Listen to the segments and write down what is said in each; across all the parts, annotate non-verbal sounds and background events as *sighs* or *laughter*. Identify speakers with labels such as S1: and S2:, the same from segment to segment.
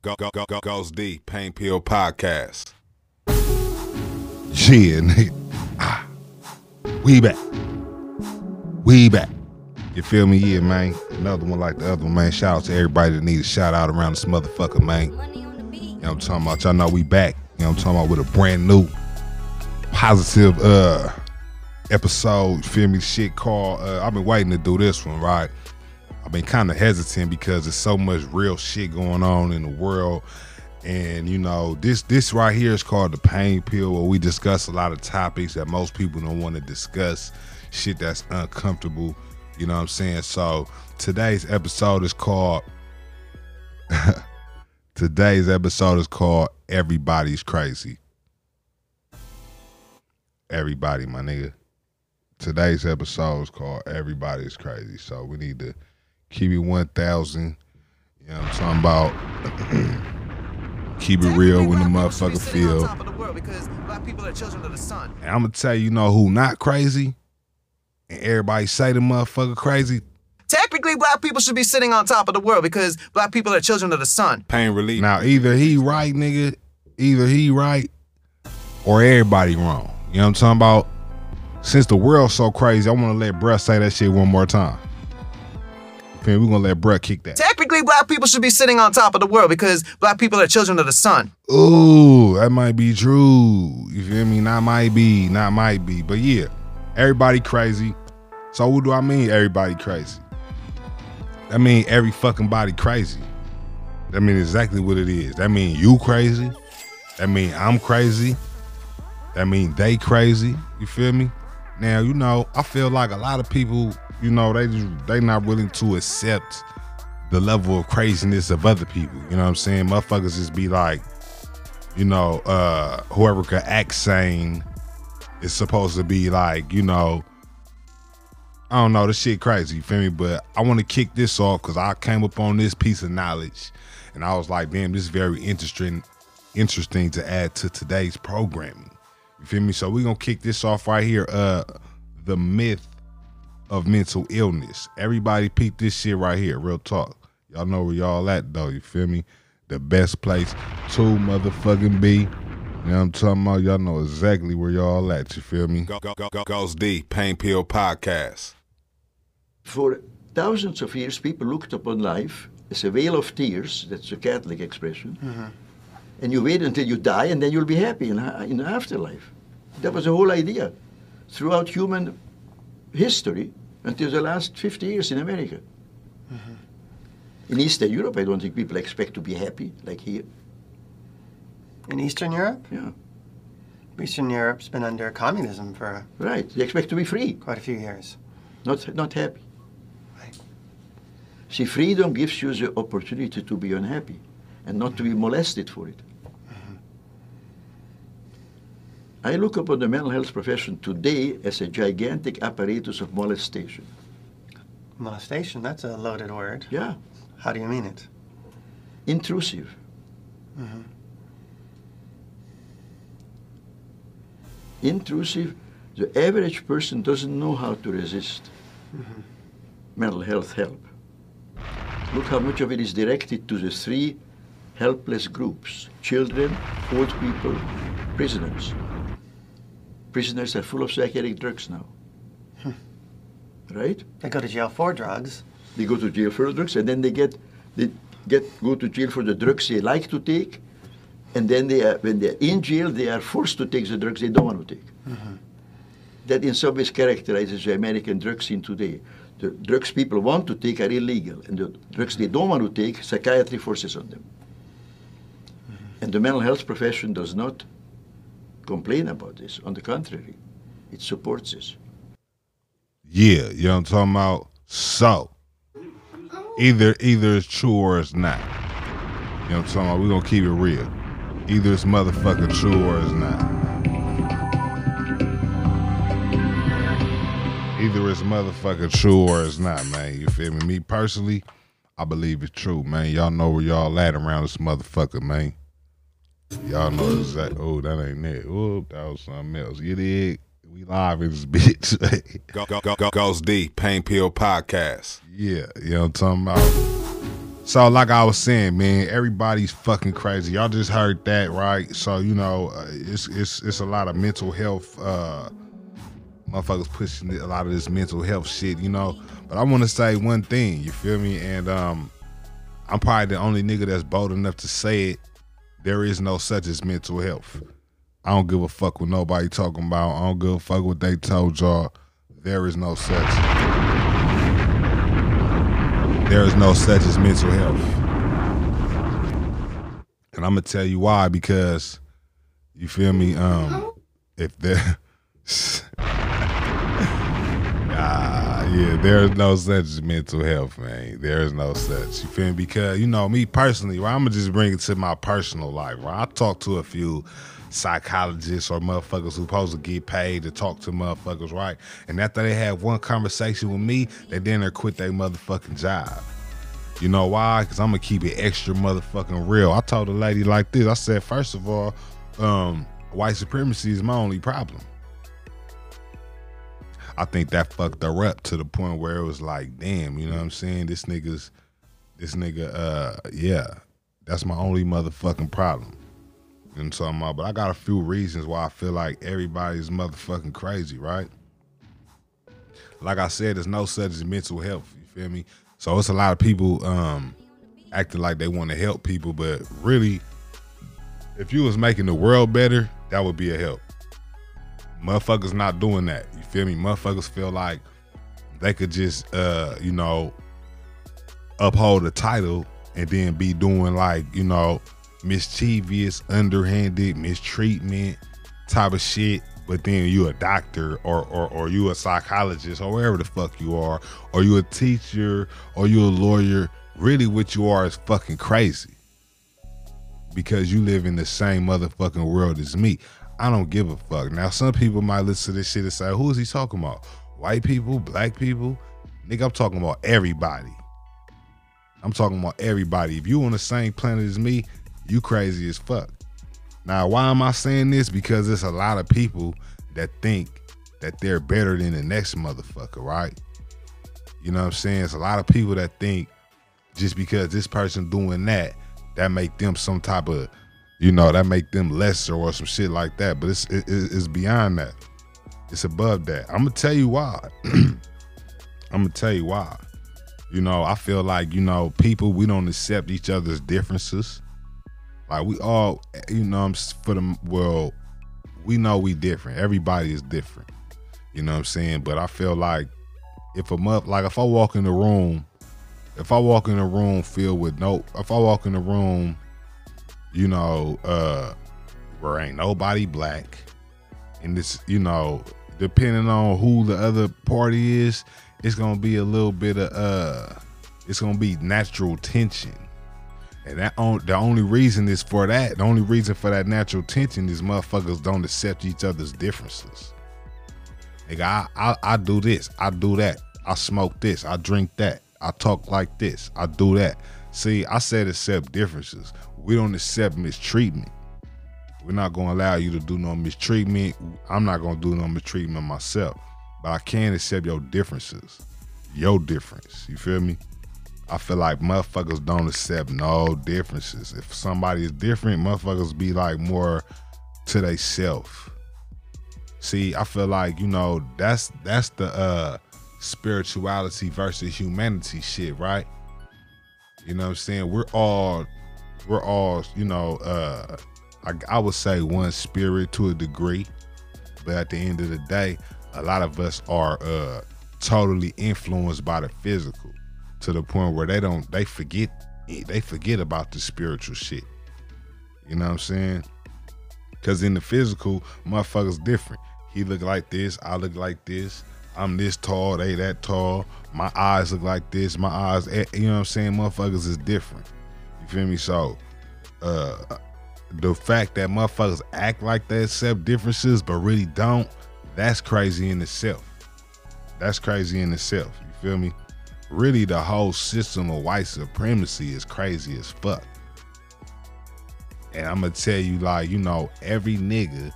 S1: Go, go, go, go, goes D, Pain Pill Podcast.
S2: Yeah, nigga. Ah. We back. We back. You feel me? Yeah, man. Another one like the other one, man. Shout out to everybody that needs a shout out around this motherfucker, man. You know what I'm talking about? Y'all know we back. You know what I'm talking about? With a brand new positive uh episode. You feel me? Shit called uh I've been waiting to do this one, right? I've been kind of hesitant because there's so much real shit going on in the world. And you know, this this right here is called the pain pill where we discuss a lot of topics that most people don't want to discuss, shit that's uncomfortable. You know what I'm saying? So today's episode is called *laughs* today's episode is called Everybody's Crazy. Everybody, my nigga. Today's episode is called Everybody's Crazy. So we need to keep it 1000. You know what I'm talking about? *clears throat* keep it real when the motherfucker feel. And I'm gonna tell you, you know who not crazy? And everybody say the motherfucker crazy.
S3: Technically, black people should be sitting on top of the world because black people are children of the sun.
S1: Pain relief.
S2: Now either he right, nigga, either he right, or everybody wrong. You know what I'm talking about? Since the world's so crazy, I wanna let bruh say that shit one more time. Fam, we're gonna let bruh kick that.
S3: Technically, black people should be sitting on top of the world because black people are children of the sun.
S2: Ooh, that might be true. You feel me? Not might be, not might be. But yeah, everybody crazy. So what do I mean everybody crazy? That mean every fucking body crazy. That mean exactly what it is. That mean you crazy. That mean I'm crazy. That mean they crazy. You feel me? Now, you know, I feel like a lot of people, you know, they they not willing to accept the level of craziness of other people. You know what I'm saying? Motherfuckers just be like, you know, uh whoever can act sane is supposed to be like, you know, I don't know, this shit crazy, you feel me? But I want to kick this off because I came up on this piece of knowledge and I was like, damn, this is very interesting, interesting to add to today's programming. You feel me? So we're gonna kick this off right here. Uh the myth of mental illness. Everybody peep this shit right here, real talk. Y'all know where y'all at though, you feel me? The best place to motherfucking be. You know what I'm talking about? Y'all know exactly where y'all at, you feel me?
S1: Go, go, go, go, goes D, Pain Pill Podcast.
S4: For thousands of years, people looked upon life as a vale of tears. That's a Catholic expression. Mm-hmm. And you wait until you die, and then you'll be happy in, in the afterlife. That was the whole idea throughout human history until the last 50 years in America. In Eastern Europe, I don't think people expect to be happy like here.
S5: In Eastern Europe?
S4: Yeah,
S5: Eastern Europe's been under communism for
S4: right. They expect to be free,
S5: quite a few years.
S4: not, not happy.
S5: Right.
S4: See, freedom gives you the opportunity to be unhappy and not to be molested for it. I look upon the mental health profession today as a gigantic apparatus of molestation.
S5: Molestation, that's a loaded word.
S4: Yeah,
S5: How do you mean it?
S4: intrusive. Mm-hmm. Intrusive, the average person doesn't know how to resist mm-hmm. mental health help. Look how much of it is directed to the three helpless groups children, old people, prisoners. Prisoners are full of psychiatric drugs now. Hmm. Right?
S5: They go to jail for drugs.
S4: They go to jail for drugs, and then they get they get go to jail for the drugs they like to take, and then they are, when they're in jail, they are forced to take the drugs they don't want to take. Mm-hmm. That in some ways characterizes the American drug scene today. The drugs people want to take are illegal, and the drugs they don't want to take, psychiatry forces on them. Mm-hmm. And the mental health profession does not complain about this. On the contrary, it supports this.
S2: Yeah, you know what I'm talking about? So either either it's true or it's not. You know what I'm talking about? We're gonna keep it real. Either it's motherfucking true or it's not. Either it's motherfucking true or it's not, man. You feel me? Me personally, I believe it's true, man. Y'all know where y'all at around this motherfucker, man. Y'all know exactly. Oh, that ain't it. Oh, that was something else. You dig? We live in this *laughs* bitch.
S1: Go, go, go, go, goes D, Pain Pill Podcast.
S2: Yeah, you know what I'm talking about. So, like I was saying, man, everybody's fucking crazy. Y'all just heard that, right? So, you know, uh, it's it's it's a lot of mental health. uh Motherfuckers pushing a lot of this mental health shit, you know. But I want to say one thing, you feel me? And um, I'm probably the only nigga that's bold enough to say it. There is no such as mental health. I don't give a fuck what nobody talking about. I don't give a fuck what they told y'all. There is no such. There is no such as mental health. And I'm gonna tell you why, because you feel me? Um if there *laughs* Ah, yeah, there's no such mental health, man. There is no such. You feel me? Because, you know, me personally, right, I'm gonna just bring it to my personal life, right? I talk to a few psychologists or motherfuckers who supposed to get paid to talk to motherfuckers, right? And after they have one conversation with me, they then they quit their motherfucking job. You know why? Because I'm gonna keep it extra motherfucking real. I told a lady like this. I said, first of all, um, white supremacy is my only problem. I think that fucked her up to the point where it was like, damn, you know what I'm saying? This nigga's, this nigga, uh, yeah, that's my only motherfucking problem. And what I'm about? But I got a few reasons why I feel like everybody's motherfucking crazy, right? Like I said, there's no such as mental health. You feel me? So it's a lot of people um acting like they want to help people, but really, if you was making the world better, that would be a help. Motherfuckers not doing that. You feel me? Motherfuckers feel like they could just uh, you know, uphold the title and then be doing like, you know, mischievous, underhanded, mistreatment type of shit. But then you a doctor or, or or you a psychologist or wherever the fuck you are, or you a teacher or you a lawyer. Really what you are is fucking crazy. Because you live in the same motherfucking world as me. I don't give a fuck. Now some people might listen to this shit and say, who is he talking about? White people, black people? Nigga, I'm talking about everybody. I'm talking about everybody. If you on the same planet as me, you crazy as fuck. Now, why am I saying this? Because there's a lot of people that think that they're better than the next motherfucker, right? You know what I'm saying? It's a lot of people that think just because this person doing that, that make them some type of, you know, that make them lesser or some shit like that. But it's it, it's beyond that. It's above that. I'm gonna tell you why. *clears throat* I'm gonna tell you why. You know, I feel like you know people we don't accept each other's differences. Like we all, you know, I'm for the well, we know we different. Everybody is different. You know what I'm saying? But I feel like if a month, like if I walk in the room, if I walk in a room filled with no, if I walk in the room, you know, uh, where ain't nobody black, and this, you know, depending on who the other party is, it's gonna be a little bit of uh, it's gonna be natural tension. And that on, the only reason is for that. The only reason for that natural tension is motherfuckers don't accept each other's differences. Nigga, I, I I do this, I do that, I smoke this, I drink that, I talk like this, I do that. See, I said accept differences. We don't accept mistreatment. We're not gonna allow you to do no mistreatment. I'm not gonna do no mistreatment myself. But I can accept your differences. Your difference. You feel me? I feel like motherfuckers don't accept no differences. If somebody is different, motherfuckers be like more to they self. See, I feel like, you know, that's that's the uh spirituality versus humanity shit, right? You know what I'm saying? We're all we're all, you know, uh I, I would say one spirit to a degree. But at the end of the day, a lot of us are uh totally influenced by the physical to the point where they don't they forget they forget about the spiritual shit. You know what I'm saying? Cause in the physical, motherfuckers different. He look like this, I look like this. I'm this tall, they that tall. My eyes look like this. My eyes, eh, you know what I'm saying? Motherfuckers is different. You feel me? So, uh, the fact that motherfuckers act like they accept differences but really don't, that's crazy in itself. That's crazy in itself. You feel me? Really, the whole system of white supremacy is crazy as fuck. And I'm gonna tell you, like, you know, every nigga,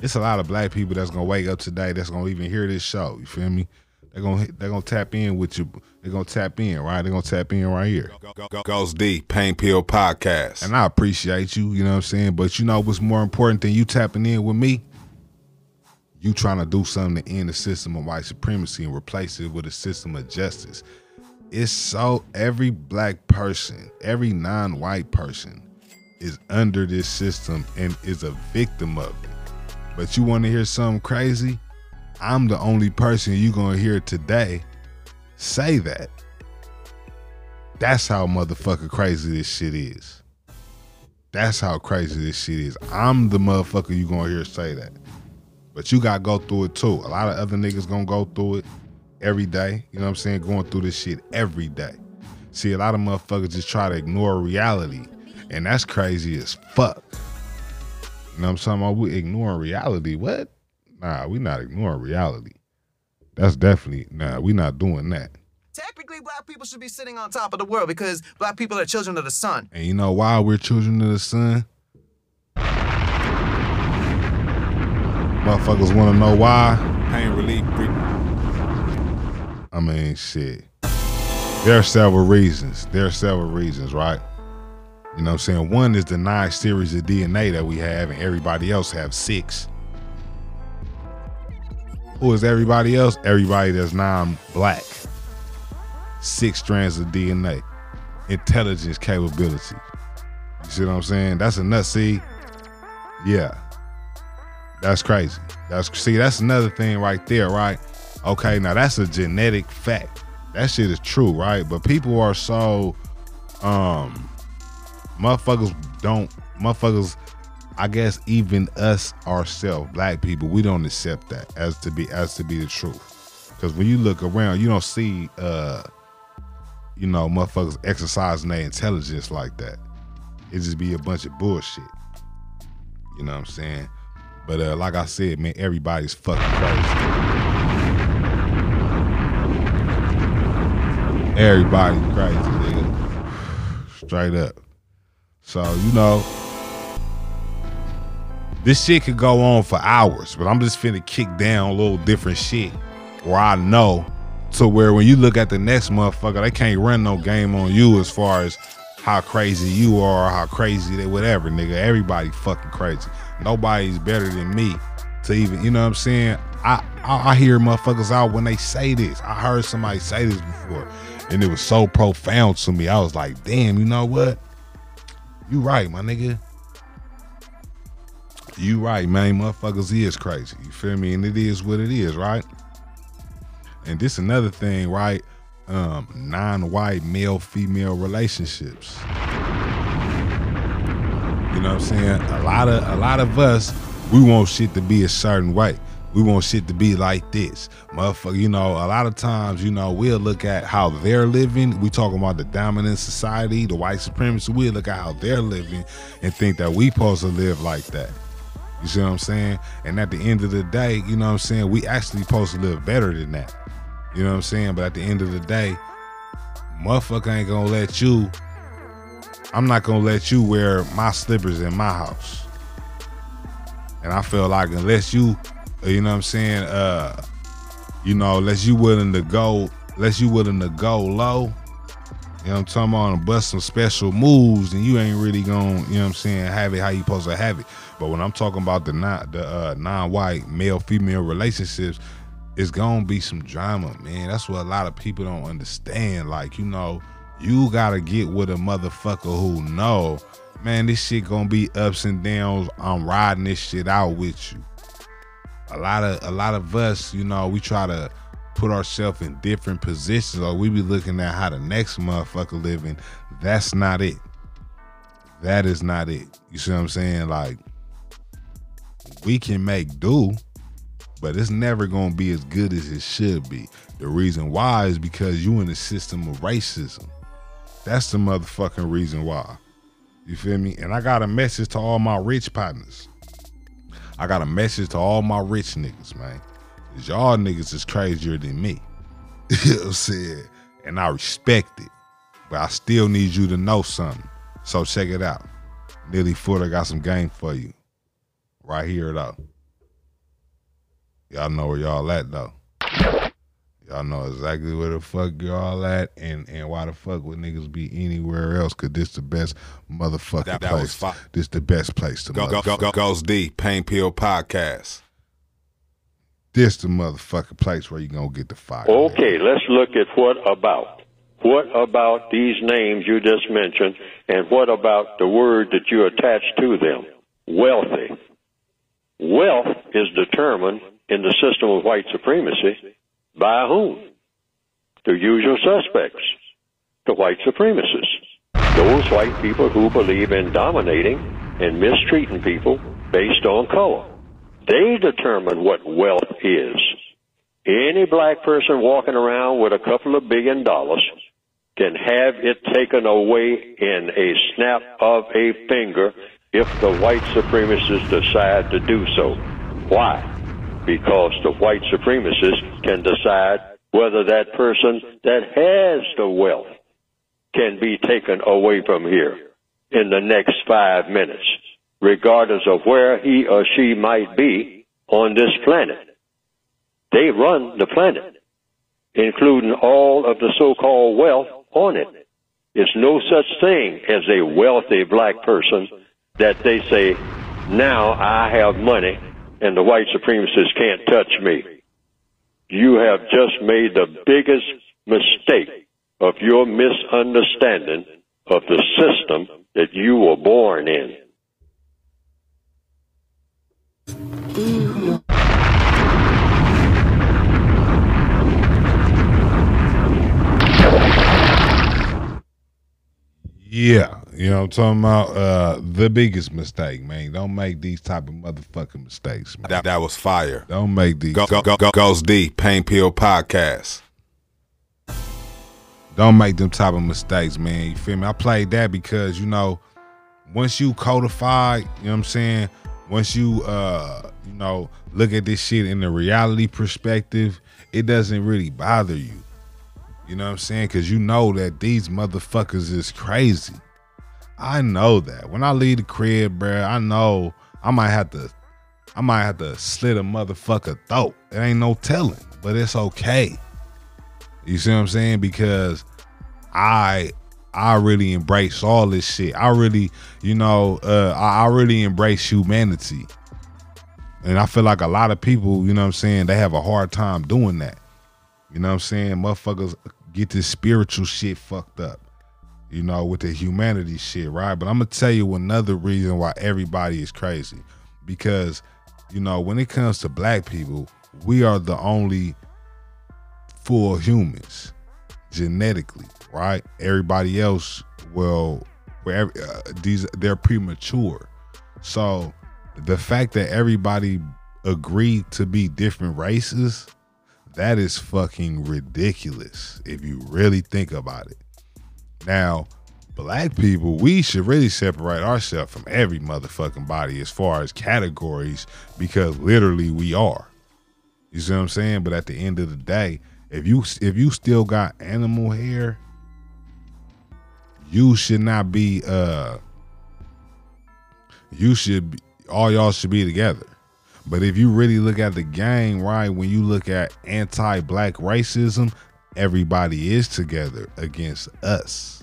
S2: it's a lot of black people that's gonna wake up today that's gonna even hear this show. You feel me? They're gonna they're gonna tap in with you. They're gonna tap in, right? They're gonna tap in right here.
S1: Go- go- go- Goes D, Pain Pill Podcast.
S2: And I appreciate you, you know what I'm saying? But you know what's more important than you tapping in with me? You trying to do something to end the system of white supremacy and replace it with a system of justice. It's so every black person, every non-white person is under this system and is a victim of it. But you want to hear something crazy? I'm the only person you gonna hear today say that. That's how motherfucker crazy this shit is. That's how crazy this shit is. I'm the motherfucker you gonna hear say that. But you gotta go through it too. A lot of other niggas gonna go through it every day. You know what I'm saying? Going through this shit every day. See, a lot of motherfuckers just try to ignore reality. And that's crazy as fuck. You know what I'm saying? We ignoring reality. What? Nah, we not ignoring reality. That's definitely nah, We're not doing that.
S3: Technically, black people should be sitting on top of the world because black people are children of the sun.
S2: And you know why we're children of the sun? Motherfuckers want to know why?
S1: Pain relief. Pre-
S2: I mean, shit. There are several reasons. There are several reasons, right? You know what I'm saying? One is the nine series of DNA that we have, and everybody else have six. Who is everybody else? Everybody that's non-black. Six strands of DNA. Intelligence capability. You see what I'm saying? That's a nut. See? Yeah. That's crazy. That's see, that's another thing right there, right? Okay, now that's a genetic fact. That shit is true, right? But people are so um motherfuckers don't motherfuckers I guess even us ourselves, black people, we don't accept that as to be as to be the truth. Cause when you look around, you don't see uh you know, motherfuckers exercising their intelligence like that. It just be a bunch of bullshit. You know what I'm saying? But uh, like I said, man, everybody's fucking crazy. Everybody's crazy, nigga. *sighs* Straight up. So, you know, this shit could go on for hours, but I'm just finna kick down a little different shit where I know to where when you look at the next motherfucker, they can't run no game on you as far as how crazy you are, how crazy they whatever, nigga. Everybody fucking crazy. Nobody's better than me to even, you know what I'm saying? I, I I hear motherfuckers out when they say this. I heard somebody say this before, and it was so profound to me. I was like, damn, you know what? You right, my nigga. You right, man. Motherfuckers is crazy. You feel me? And it is what it is, right? And this another thing, right? Um, non-white male-female relationships. You know what I'm saying? A lot of a lot of us, we want shit to be a certain way. We want shit to be like this. Motherfucker, you know, a lot of times, you know, we'll look at how they're living. We talking about the dominant society, the white supremacy. We'll look at how they're living and think that we supposed to live like that. You see what I'm saying? And at the end of the day, you know what I'm saying? We actually supposed to live better than that. You know what I'm saying? But at the end of the day, motherfucker ain't gonna let you. I'm not gonna let you wear my slippers in my house. And I feel like unless you, uh, you know what I'm saying, uh, you know, unless you willing to go, unless you willing to go low, you know what I'm talking about, and bust some special moves, and you ain't really gonna, you know what I'm saying, have it how you supposed to have it. But when I'm talking about the non the uh, non-white male female relationships, it's gonna be some drama, man. That's what a lot of people don't understand. Like, you know, you gotta get with a motherfucker who know, man, this shit gonna be ups and downs. I'm riding this shit out with you. A lot of a lot of us, you know, we try to put ourselves in different positions, or we be looking at how the next motherfucker living. That's not it. That is not it. You see what I'm saying? Like, we can make do, but it's never gonna be as good as it should be. The reason why is because you in a system of racism. That's the motherfucking reason why. You feel me? And I got a message to all my rich partners. I got a message to all my rich niggas, man. Cause y'all niggas is crazier than me. *laughs* you know what I'm saying? And I respect it. But I still need you to know something. So check it out. Neely Fuller got some game for you. Right here though. Y'all know where y'all at though. Y'all know exactly where the fuck y'all at and, and why the fuck would niggas be anywhere else? Cause this the best motherfucking
S1: That- that
S2: place.
S1: was fi-
S2: this the best place to
S1: Go, go, go, go, goes D. Pain Pill Podcast.
S2: This the motherfucking place where you gonna get the fire.
S6: Okay, let's look at what about. What about these names you just mentioned, and what about the word that you attach to them? Wealthy. Wealth is determined in the system of white supremacy by whom? The usual suspects, the white supremacists. Those white people who believe in dominating and mistreating people based on color. They determine what wealth is. Any black person walking around with a couple of billion dollars can have it taken away in a snap of a finger if the white supremacists decide to do so. Why? Because the white supremacists can decide whether that person that has the wealth can be taken away from here in the next five minutes, regardless of where he or she might be on this planet. They run the planet, including all of the so-called wealth on it. It's no such thing as a wealthy black person that they say, now I have money and the white supremacists can't touch me. You have just made the biggest mistake of your misunderstanding of the system that you were born in.
S2: Yeah, you know what I'm talking about? Uh the biggest mistake, man. Don't make these type of motherfucking mistakes, man.
S1: That, that was fire.
S2: Don't make these
S1: Go, go, go, go, goes D. Pain Pill Podcast.
S2: don't make them type of mistakes, man. You feel me? I played that because, you know, once you codify, you know what I'm saying? Once you uh, you know, look at this shit in the reality perspective, it doesn't really bother you. You know what I'm saying? Cause you know that these motherfuckers is crazy. I know that. When I leave the crib, bruh, I know I might have to I might have to slit a motherfucker throat. It ain't no telling, but it's okay. You see what I'm saying? Because I I really embrace all this shit. I really, you know, uh I, I really embrace humanity. And I feel like a lot of people, you know what I'm saying, they have a hard time doing that. You know what I'm saying? Motherfuckers get this spiritual shit fucked up. You know, with the humanity shit, right? But I'm gonna tell you another reason why everybody is crazy. Because, you know, when it comes to black people, we are the only full humans genetically, right? Everybody else, well, wherever uh, these they're premature. So the fact that everybody agreed to be different races, that is fucking ridiculous if you really think about it. Now, black people, we should really separate ourselves from every motherfucking body as far as categories because literally we are. You see what I'm saying? But at the end of the day, if you if you still got animal hair, you should not be uh you should be, all y'all should be together. But if you really look at the game, right, when you look at anti-black racism, everybody is together against us.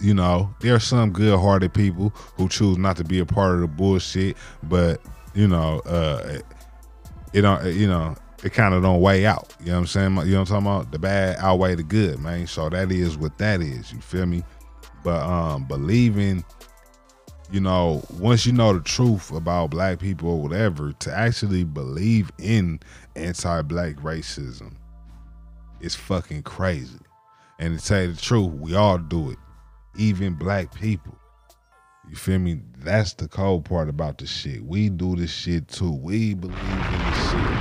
S2: You know, there are some good-hearted people who choose not to be a part of the bullshit, but you know, uh it don't you know it kind of don't weigh out. You know what i'm saying? You know what i'm talking about? The bad outweigh the good man. So that is what that is. You feel me? But um believing you know once you know the truth about black people or whatever to actually believe in anti-black racism is fucking crazy. And to tell you the truth we all do it even black people you feel me? That's the cold part about the shit. We do this shit too. We believe in this shit.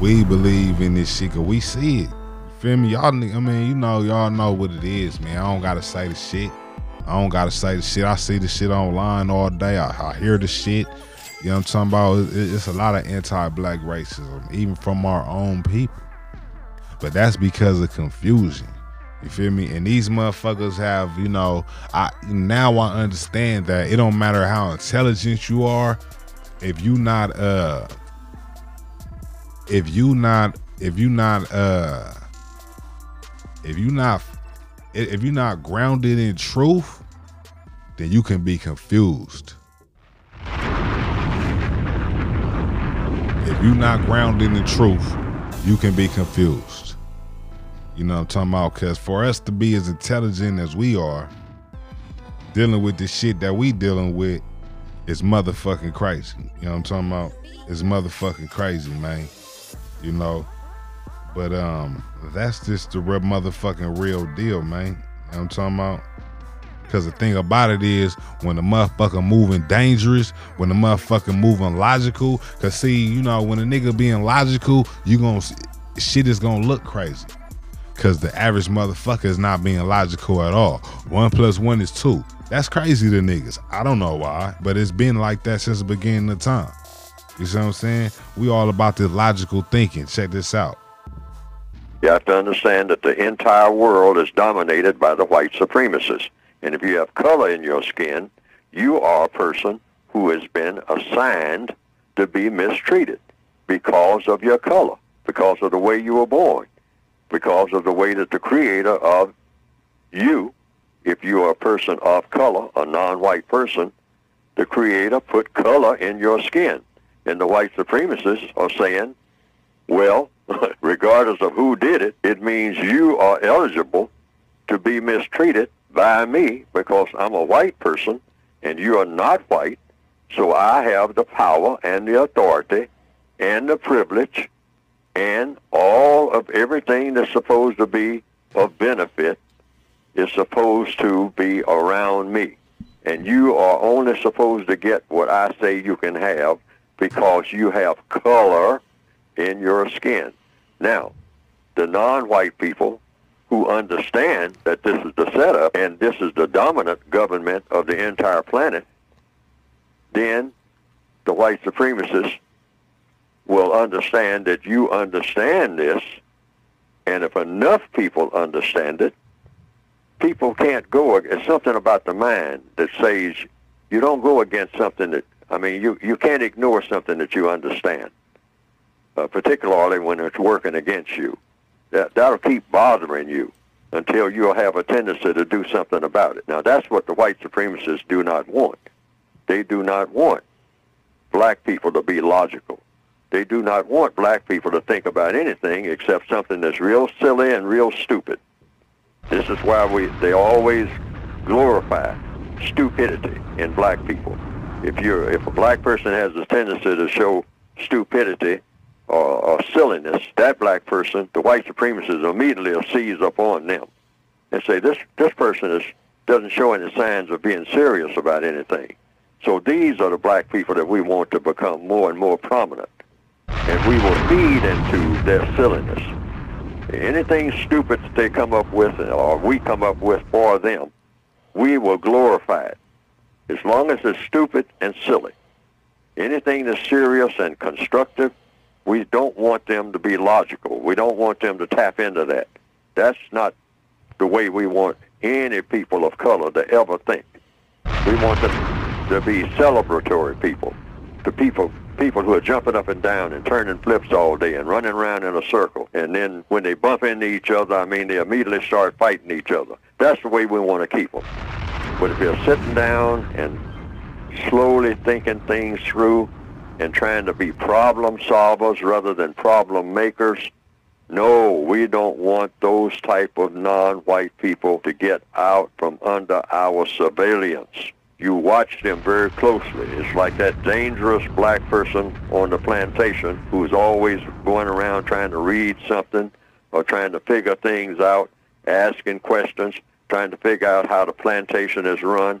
S2: We believe in this shit cause we see it. You feel me? Y'all, I mean, you know, y'all know what it is, man. I don't gotta say the shit. I don't gotta say the shit. I see the shit online all day. I, I hear the shit. You know what I'm talking about? It- it's a lot of anti-black racism, even from our own people. But that's because of confusion. You feel me? And these motherfuckers have, you know, I now I understand that it don't matter how intelligent you are, if you not uh if you not if you not uh if you not if you not grounded in truth, then you can be confused. If you not grounded in truth, you can be confused. You know what I'm talking about? Because for us to be as intelligent as we are, dealing with the shit that we dealing with is motherfucking crazy. You know what I'm talking about? It's motherfucking crazy, man. You know? But um, that's just the real motherfucking real deal, man. You know what I'm talking about? Cause the thing about it is when the motherfucker moving dangerous, when the motherfucker moving logical, cause see, you know, when a nigga being logical, you gonna shit is gonna look crazy. Cause the average motherfucker is not being logical at all. One plus one is two. That's crazy to niggas. I don't know why, but it's been like that since the beginning of time. You see what I'm saying? We all about this logical thinking. Check this out.
S6: You have to understand that the entire world is dominated by the white supremacists. And if you have color in your skin, you are a person who has been assigned to be mistreated because of your color, because of the way you were born, because of the way that the creator of you, if you are a person of color, a non-white person, the creator put color in your skin. And the white supremacists are saying, well, *laughs* regardless of who did it, it means you are eligible to be mistreated by me because I'm a white person and you are not white. So I have the power and the authority and the privilege and all of everything that's supposed to be of benefit is supposed to be around me. And you are only supposed to get what I say you can have because you have color in your skin. Now, the non-white people who understand that this is the setup and this is the dominant government of the entire planet, then the white supremacists will understand that you understand this, and if enough people understand it, people can't go. It's something about the mind that says you don't go against something that I mean you you can't ignore something that you understand, uh, particularly when it's working against you. That that'll keep bothering you until you'll have a tendency to do something about it. Now that's what the white supremacists do not want. They do not want black people to be logical. They do not want black people to think about anything except something that's real silly and real stupid. This is why we they always glorify stupidity in black people. If you're if a black person has a tendency to show stupidity or, or silliness, that black person, the white supremacists immediately will seize upon them and say this this person is doesn't show any signs of being serious about anything. So these are the black people that we want to become more and more prominent. And we will feed into their silliness. Anything stupid that they come up with or we come up with for them, we will glorify it. As long as it's stupid and silly. Anything that's serious and constructive, we don't want them to be logical. We don't want them to tap into that. That's not the way we want any people of color to ever think. We want them to be celebratory people, the people people who are jumping up and down and turning flips all day and running around in a circle. And then when they bump into each other, I mean, they immediately start fighting each other. That's the way we want to keep them. But if you're sitting down and slowly thinking things through and trying to be problem solvers rather than problem makers, no, we don't want those type of non-white people to get out from under our surveillance you watch them very closely. It's like that dangerous black person on the plantation who's always going around trying to read something or trying to figure things out, asking questions, trying to figure out how the plantation is run.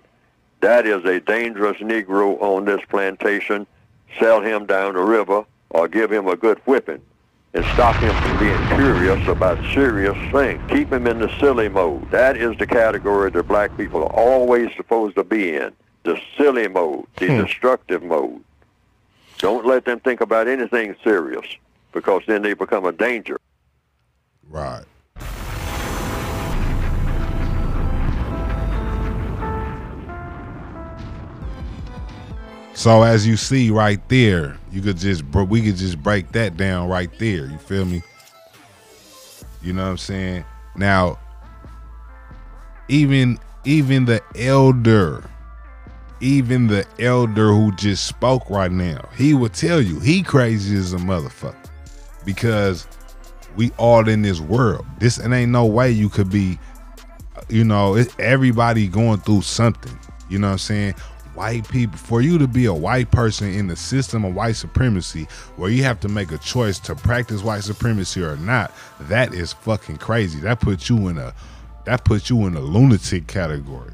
S6: That is a dangerous Negro on this plantation. Sell him down the river or give him a good whipping and stop him from being curious about serious things. Keep him in the silly mode. That is the category that black people are always supposed to be in. The silly mode, the
S2: Hmm.
S6: destructive mode. Don't let them think about anything serious because then they become a danger.
S2: Right. So as you see right there, you could just we could just break that down right there. You feel me? You know what I'm saying? Now, even even the elder, even the elder who just spoke right now, he would tell you he crazy as a motherfucker because we all in this world. This it ain't no way you could be, you know, everybody going through something. You know what I'm saying? White people, for you to be a white person in the system of white supremacy, where you have to make a choice to practice white supremacy or not, that is fucking crazy. That puts you in a, that puts you in a lunatic category.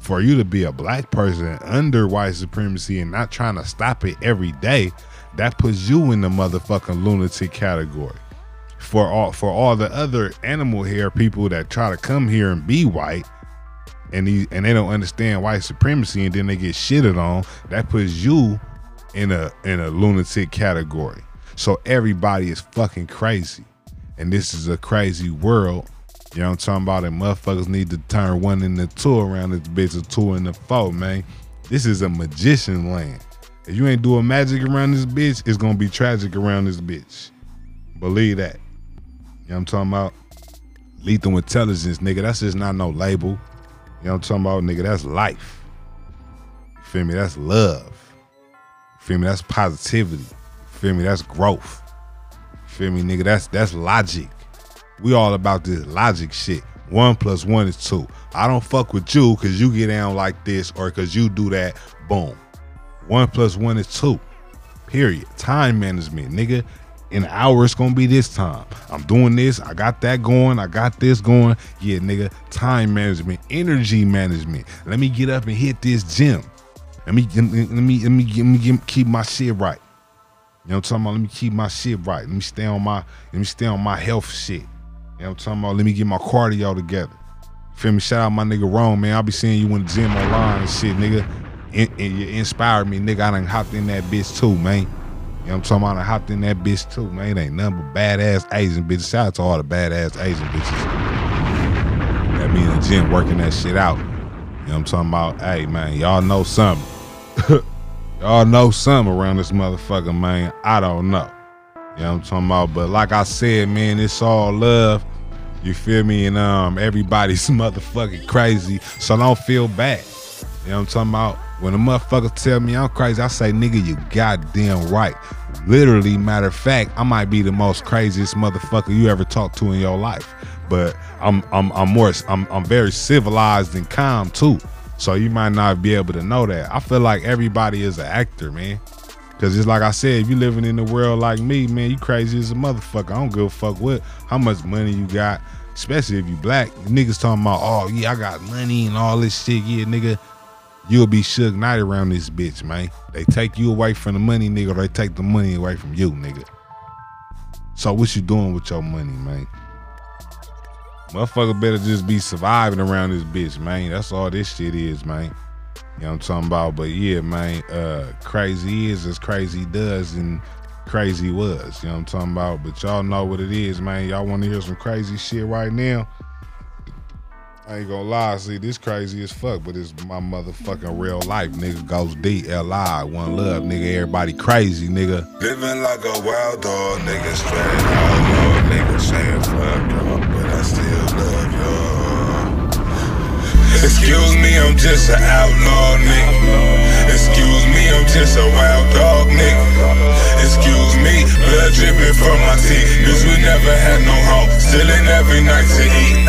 S2: For you to be a black person under white supremacy and not trying to stop it every day, that puts you in the motherfucking lunatic category for all for all the other animal hair people that try to come here and be white and these and they don't understand white supremacy and then they get shitted on that puts you in a in a lunatic category. So everybody is fucking crazy and this is a crazy world. You know what I'm talking about? And motherfuckers need to turn one into two around this bitch or two into four man. This is a magician land. If you ain't doing magic around this bitch it's gonna be tragic around this bitch. Believe that. You know what I'm talking about? Lethal intelligence, nigga. That's just not no label. You know what I'm talking about, nigga? That's life. You feel me? That's love. You feel me? That's positivity. You feel me? That's growth. You feel me, nigga? That's that's logic. We all about this logic shit. One plus one is two. I don't fuck with you because you get down like this or because you do that. Boom. One plus one is two. Period. Time management, nigga in an hour it's gonna be this time. I'm doing this, I got that going, I got this going. Yeah, nigga, time management, energy management. Let me get up and hit this gym. Let me let me let me let me, keep my shit right. You know what I'm talking about? Let me keep my shit right. Let me stay on my let me stay on my health shit. You know what I'm talking about? Let me get my cardio together. Feel me? Shout out my nigga Rome, man. I'll be seeing you in the gym online and shit, nigga. And, and you inspired me, nigga. I done hopped in that bitch too, man. You know what I'm talking about? I hopped in that bitch too, man. It ain't nothing but badass Asian bitches. Shout out to all the badass Asian bitches that be in the gym working that shit out. You know what I'm talking about? Hey, man, y'all know something. *laughs* y'all know something around this motherfucker, man. I don't know. You know what I'm talking about? But like I said, man, it's all love. You feel me? And um, everybody's *laughs* motherfucking crazy. So don't feel bad. You know what I'm talking about? When a motherfucker tell me I'm crazy, I say, nigga, you goddamn right. Literally, matter of fact, I might be the most craziest motherfucker you ever talked to in your life. But I'm I'm I'm more I'm I'm very civilized and calm too. So you might not be able to know that. I feel like everybody is an actor, man. Cause it's like I said, if you living in the world like me, man, you crazy as a motherfucker. I don't give a fuck what how much money you got, especially if you black. Niggas talking about, oh yeah, I got money and all this shit. Yeah, nigga, you'll be Suge Knight around this bitch, man. They take you away from the money, nigga, they take the money away from you, nigga. So what you doing with your money, man? Motherfucker better just be surviving around this bitch, man. That's all this shit is, man. You know what I'm talking about? But yeah, man, uh crazy is as crazy does and crazy was. You know what I'm talking about? But y'all know what it is, man. Y'all wanna hear some crazy shit right now? I ain't gonna lie, see, this crazy as fuck, but it's my motherfucking real life, nigga. Goes D L I, one love, nigga. Everybody crazy, nigga.
S1: Living like a wild dog, nigga, straight outlaw, nigga, saying fuck y'all, but I still love y'all. Excuse me, I'm just an outlaw, nigga. Excuse me, I'm just a wild dog, nigga. Excuse me, blood dripping from my teeth. Cause we never had no home, stealing every night to eat.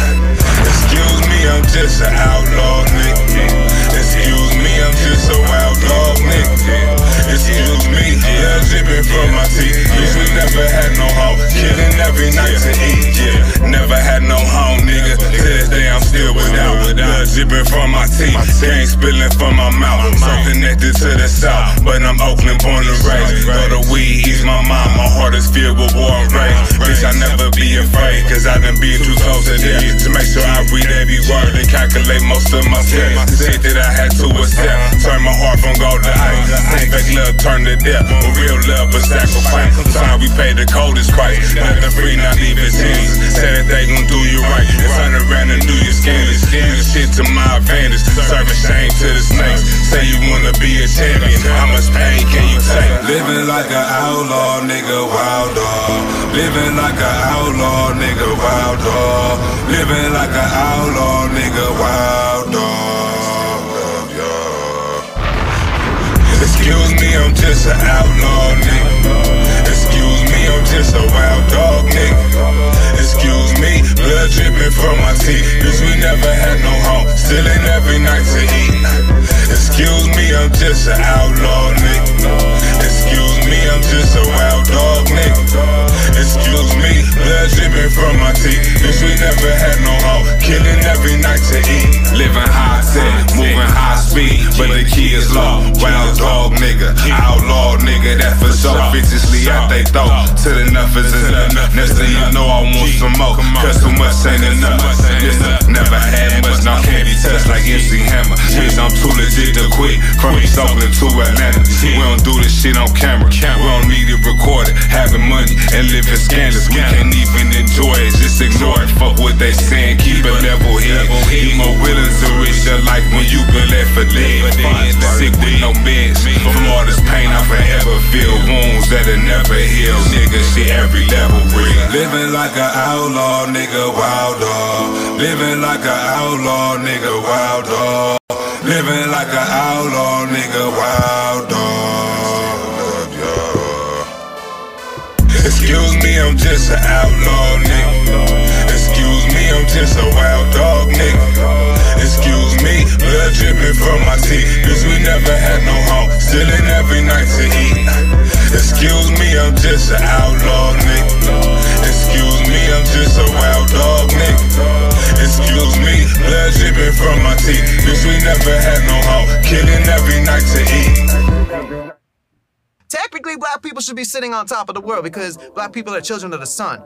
S1: Me, I'm just an outlaw, nigga. Excuse me, I'm just a dog, nigga. Excuse me, blood dripping from my teeth. Cause we never had no home, killing every night to eat. Yeah, never had no home, nigga. To this day, I'm still without. Blood dripping from my teeth, gang spilling from my mouth. So connected to the south, but I'm Oakland born and raised. Go to weed, ease my mind. My heart is filled with war and rage. Bitch, I never be afraid, cause I done been too close to death. To make sure I read every word and calculate most of my steps. The shit that I had to accept. Turn my heart from gold to ice. Fake love turn to death. But real love but sacrifice. Sometimes we pay the coldest price. Nothing free, not even pennies. Say that they gon' do you right. Turn around and do you scandalous. Use shit to my advantage. Serving shame to the snakes. Say you wanna be a champion. How much pain can you take? Living like an outlaw, nigga, wild dog. Living like an outlaw, nigga, wild dog. Living like an outlaw, nigga, wild dog. Excuse me, I'm just an outlaw, nigga. Excuse me, I'm just a wild dog, nigga. Excuse me, blood dripping from my teeth. Cause we never had no home, stealing every night to eat. Excuse me, I'm just an outlaw, nigga. Excuse me, I'm just a wild dog, nigga. Excuse me, blood dripping from my teeth. Cause we never had no home, killing every night to eat. Living high tech, moving high speed, but the key is law. Wild dog, nigga. Outlaw, nigga. That for sure. Viciously out they throat. Till enough is enough. Next thing you know, I want some more. Cause too much ain't enough. Never had much, now can't be touched like MC Hammer. Bitch, I'm too legit to quit. From East Oakland to Atlanta. We don't do this shit on camera. We don't need it recorded. Having money and living scandalous. We can't even enjoy it. Just ignore it. Fuck what they saying. Keep it level head. You more willing to risk your life when you been left for dead. Sick with no meds. From all this pain, I forever feel wounds that'll never heal. Nigga, shit every level real. Living like an outlaw, nigga, wild dog. Living like an outlaw, nigga, wild dog. Living like an outlaw, nigga, wild me, I'm just an outlaw, nigga. Excuse me, I'm just a wild dog, nigga. Excuse me, blood dripping from my teeth. Cause we never had no home, stealing every night to eat. Excuse me, I'm just an outlaw, nigga. Excuse me, I'm just a wild dog, nigga. Excuse me, blood dripping from my teeth. Cause we never had no home, killing every night to eat.
S3: Technically, black people should be sitting on top of the world because black people are children of the sun.